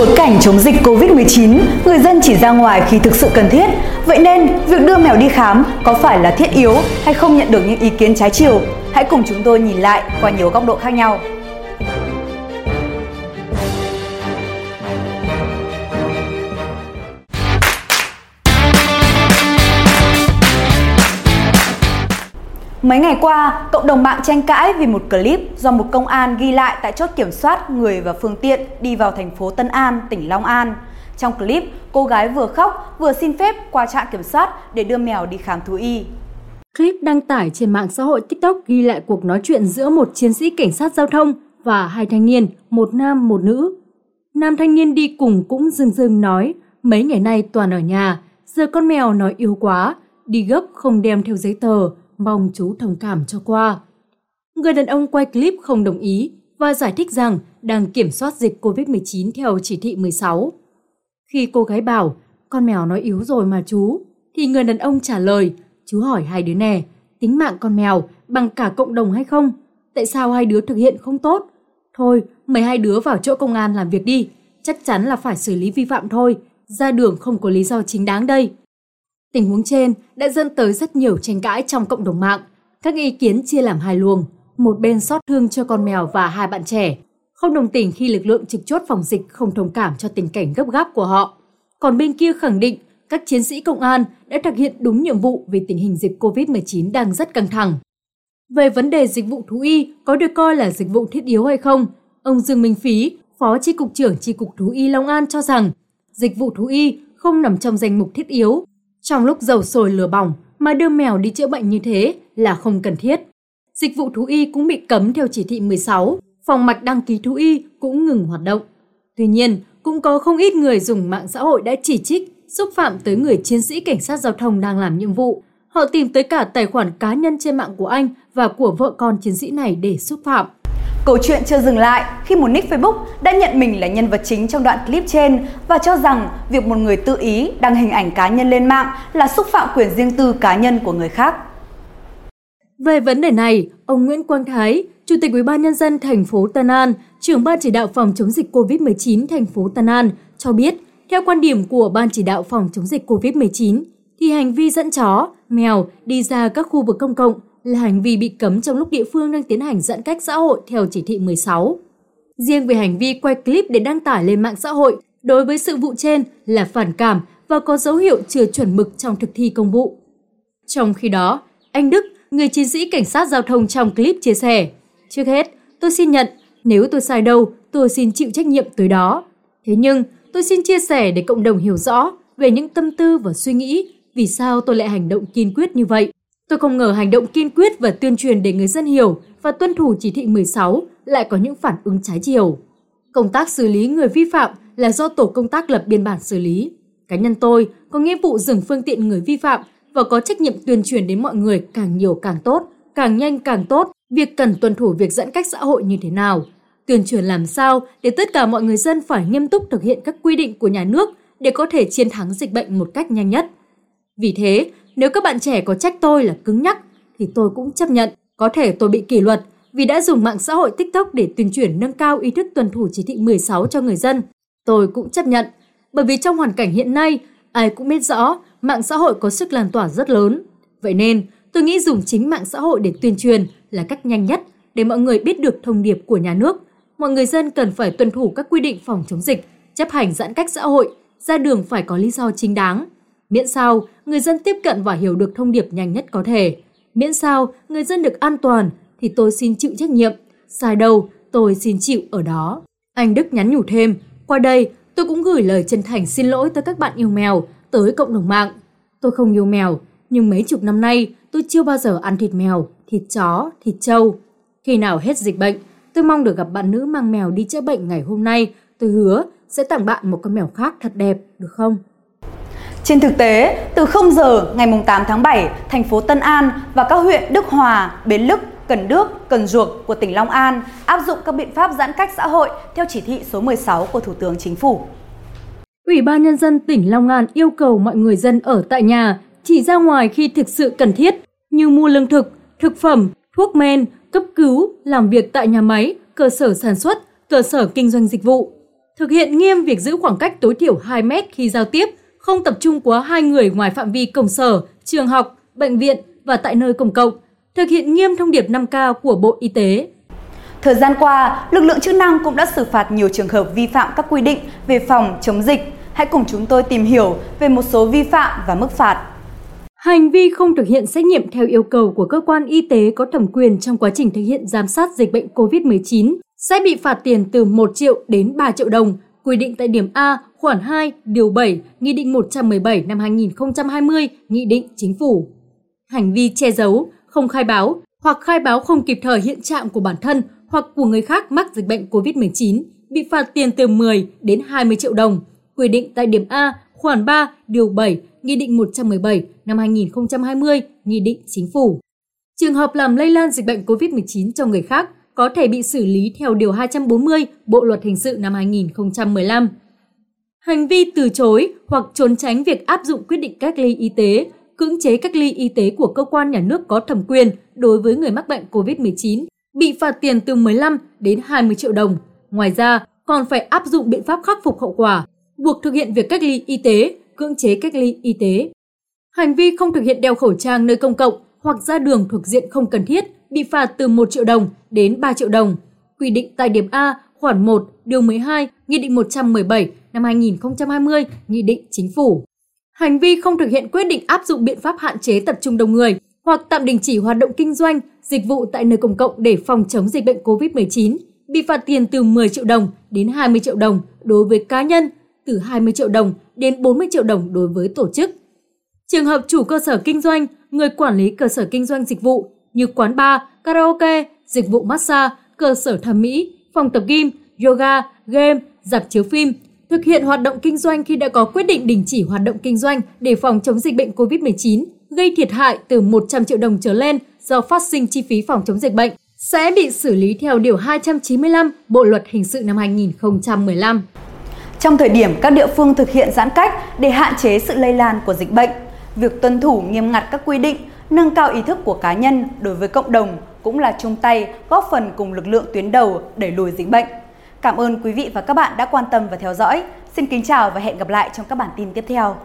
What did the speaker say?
bối cảnh chống dịch Covid-19, người dân chỉ ra ngoài khi thực sự cần thiết. Vậy nên, việc đưa mèo đi khám có phải là thiết yếu hay không nhận được những ý kiến trái chiều? Hãy cùng chúng tôi nhìn lại qua nhiều góc độ khác nhau. Mấy ngày qua, cộng đồng mạng tranh cãi vì một clip do một công an ghi lại tại chốt kiểm soát người và phương tiện đi vào thành phố Tân An, tỉnh Long An. Trong clip, cô gái vừa khóc vừa xin phép qua trạm kiểm soát để đưa mèo đi khám thú y. Clip đăng tải trên mạng xã hội TikTok ghi lại cuộc nói chuyện giữa một chiến sĩ cảnh sát giao thông và hai thanh niên, một nam một nữ. Nam thanh niên đi cùng cũng dưng dưng nói, mấy ngày nay toàn ở nhà, giờ con mèo nói yếu quá, đi gấp không đem theo giấy tờ, mong chú thông cảm cho qua. Người đàn ông quay clip không đồng ý và giải thích rằng đang kiểm soát dịch COVID-19 theo chỉ thị 16. Khi cô gái bảo, con mèo nói yếu rồi mà chú, thì người đàn ông trả lời, chú hỏi hai đứa nè, tính mạng con mèo bằng cả cộng đồng hay không? Tại sao hai đứa thực hiện không tốt? Thôi, mời hai đứa vào chỗ công an làm việc đi, chắc chắn là phải xử lý vi phạm thôi, ra đường không có lý do chính đáng đây. Tình huống trên đã dẫn tới rất nhiều tranh cãi trong cộng đồng mạng. Các ý kiến chia làm hai luồng, một bên xót thương cho con mèo và hai bạn trẻ, không đồng tình khi lực lượng trực chốt phòng dịch không thông cảm cho tình cảnh gấp gáp của họ. Còn bên kia khẳng định các chiến sĩ công an đã thực hiện đúng nhiệm vụ vì tình hình dịch COVID-19 đang rất căng thẳng. Về vấn đề dịch vụ thú y có được coi là dịch vụ thiết yếu hay không, ông Dương Minh Phí, Phó tri cục trưởng tri cục Thú y Long An cho rằng dịch vụ thú y không nằm trong danh mục thiết yếu trong lúc dầu sồi lửa bỏng mà đưa mèo đi chữa bệnh như thế là không cần thiết. Dịch vụ thú y cũng bị cấm theo chỉ thị 16, phòng mạch đăng ký thú y cũng ngừng hoạt động. Tuy nhiên, cũng có không ít người dùng mạng xã hội đã chỉ trích, xúc phạm tới người chiến sĩ cảnh sát giao thông đang làm nhiệm vụ. Họ tìm tới cả tài khoản cá nhân trên mạng của anh và của vợ con chiến sĩ này để xúc phạm. Câu chuyện chưa dừng lại khi một nick Facebook đã nhận mình là nhân vật chính trong đoạn clip trên và cho rằng việc một người tự ý đăng hình ảnh cá nhân lên mạng là xúc phạm quyền riêng tư cá nhân của người khác. Về vấn đề này, ông Nguyễn Quang Thái, Chủ tịch Ủy ban nhân dân thành phố Tân An, trưởng ban chỉ đạo phòng chống dịch COVID-19 thành phố Tân An cho biết, theo quan điểm của ban chỉ đạo phòng chống dịch COVID-19 thì hành vi dẫn chó, mèo đi ra các khu vực công cộng là hành vi bị cấm trong lúc địa phương đang tiến hành giãn cách xã hội theo chỉ thị 16. Riêng về hành vi quay clip để đăng tải lên mạng xã hội đối với sự vụ trên là phản cảm và có dấu hiệu chưa chuẩn mực trong thực thi công vụ. Trong khi đó, anh Đức, người chiến sĩ cảnh sát giao thông trong clip chia sẻ, Trước hết, tôi xin nhận, nếu tôi sai đâu, tôi xin chịu trách nhiệm tới đó. Thế nhưng, tôi xin chia sẻ để cộng đồng hiểu rõ về những tâm tư và suy nghĩ vì sao tôi lại hành động kiên quyết như vậy. Tôi không ngờ hành động kiên quyết và tuyên truyền để người dân hiểu và tuân thủ chỉ thị 16 lại có những phản ứng trái chiều. Công tác xử lý người vi phạm là do tổ công tác lập biên bản xử lý. Cá nhân tôi có nghĩa vụ dừng phương tiện người vi phạm và có trách nhiệm tuyên truyền đến mọi người càng nhiều càng tốt, càng nhanh càng tốt, việc cần tuân thủ việc giãn cách xã hội như thế nào. Tuyên truyền làm sao để tất cả mọi người dân phải nghiêm túc thực hiện các quy định của nhà nước để có thể chiến thắng dịch bệnh một cách nhanh nhất. Vì thế, nếu các bạn trẻ có trách tôi là cứng nhắc, thì tôi cũng chấp nhận. Có thể tôi bị kỷ luật vì đã dùng mạng xã hội TikTok để tuyên truyền nâng cao ý thức tuân thủ chỉ thị 16 cho người dân. Tôi cũng chấp nhận, bởi vì trong hoàn cảnh hiện nay, ai cũng biết rõ mạng xã hội có sức lan tỏa rất lớn. Vậy nên, tôi nghĩ dùng chính mạng xã hội để tuyên truyền là cách nhanh nhất để mọi người biết được thông điệp của nhà nước. Mọi người dân cần phải tuân thủ các quy định phòng chống dịch, chấp hành giãn cách xã hội, ra đường phải có lý do chính đáng. Miễn sao người dân tiếp cận và hiểu được thông điệp nhanh nhất có thể. Miễn sao người dân được an toàn thì tôi xin chịu trách nhiệm. Sai đâu, tôi xin chịu ở đó. Anh Đức nhắn nhủ thêm, qua đây tôi cũng gửi lời chân thành xin lỗi tới các bạn yêu mèo, tới cộng đồng mạng. Tôi không yêu mèo, nhưng mấy chục năm nay tôi chưa bao giờ ăn thịt mèo, thịt chó, thịt trâu. Khi nào hết dịch bệnh, tôi mong được gặp bạn nữ mang mèo đi chữa bệnh ngày hôm nay. Tôi hứa sẽ tặng bạn một con mèo khác thật đẹp, được không? Trên thực tế, từ 0 giờ ngày 8 tháng 7, thành phố Tân An và các huyện Đức Hòa, Bến Lức, Cần Đước, Cần Duộc của tỉnh Long An áp dụng các biện pháp giãn cách xã hội theo chỉ thị số 16 của Thủ tướng Chính phủ. Ủy ban Nhân dân tỉnh Long An yêu cầu mọi người dân ở tại nhà, chỉ ra ngoài khi thực sự cần thiết như mua lương thực, thực phẩm, thuốc men, cấp cứu, làm việc tại nhà máy, cơ sở sản xuất, cơ sở kinh doanh dịch vụ. thực hiện nghiêm việc giữ khoảng cách tối thiểu 2 mét khi giao tiếp, không tập trung quá hai người ngoài phạm vi công sở, trường học, bệnh viện và tại nơi công cộng, thực hiện nghiêm thông điệp 5K của Bộ Y tế. Thời gian qua, lực lượng chức năng cũng đã xử phạt nhiều trường hợp vi phạm các quy định về phòng chống dịch. Hãy cùng chúng tôi tìm hiểu về một số vi phạm và mức phạt. Hành vi không thực hiện xét nghiệm theo yêu cầu của cơ quan y tế có thẩm quyền trong quá trình thực hiện giám sát dịch bệnh COVID-19 sẽ bị phạt tiền từ 1 triệu đến 3 triệu đồng, quy định tại điểm A, khoản 2, điều 7, Nghị định 117 năm 2020, Nghị định Chính phủ. Hành vi che giấu, không khai báo hoặc khai báo không kịp thời hiện trạng của bản thân hoặc của người khác mắc dịch bệnh COVID-19 bị phạt tiền từ 10 đến 20 triệu đồng, quy định tại điểm A, khoản 3, điều 7, Nghị định 117 năm 2020, Nghị định Chính phủ. Trường hợp làm lây lan dịch bệnh COVID-19 cho người khác có thể bị xử lý theo Điều 240 Bộ Luật Hình sự năm 2015. Hành vi từ chối hoặc trốn tránh việc áp dụng quyết định cách ly y tế, cưỡng chế cách ly y tế của cơ quan nhà nước có thẩm quyền đối với người mắc bệnh COVID-19 bị phạt tiền từ 15 đến 20 triệu đồng. Ngoài ra, còn phải áp dụng biện pháp khắc phục hậu quả, buộc thực hiện việc cách ly y tế, cưỡng chế cách ly y tế. Hành vi không thực hiện đeo khẩu trang nơi công cộng hoặc ra đường thuộc diện không cần thiết bị phạt từ 1 triệu đồng đến 3 triệu đồng. Quy định tại điểm A, khoản 1, điều 12, Nghị định 117 năm 2020, Nghị định Chính phủ. Hành vi không thực hiện quyết định áp dụng biện pháp hạn chế tập trung đông người hoặc tạm đình chỉ hoạt động kinh doanh, dịch vụ tại nơi công cộng để phòng chống dịch bệnh COVID-19 bị phạt tiền từ 10 triệu đồng đến 20 triệu đồng đối với cá nhân, từ 20 triệu đồng đến 40 triệu đồng đối với tổ chức. Trường hợp chủ cơ sở kinh doanh, người quản lý cơ sở kinh doanh dịch vụ như quán bar, karaoke, dịch vụ massage, cơ sở thẩm mỹ, phòng tập gym, yoga, game, dạp chiếu phim, thực hiện hoạt động kinh doanh khi đã có quyết định đình chỉ hoạt động kinh doanh để phòng chống dịch bệnh COVID-19, gây thiệt hại từ 100 triệu đồng trở lên do phát sinh chi phí phòng chống dịch bệnh sẽ bị xử lý theo Điều 295 Bộ Luật Hình sự năm 2015. Trong thời điểm các địa phương thực hiện giãn cách để hạn chế sự lây lan của dịch bệnh, việc tuân thủ nghiêm ngặt các quy định, nâng cao ý thức của cá nhân đối với cộng đồng cũng là chung tay góp phần cùng lực lượng tuyến đầu đẩy lùi dịch bệnh. Cảm ơn quý vị và các bạn đã quan tâm và theo dõi. Xin kính chào và hẹn gặp lại trong các bản tin tiếp theo.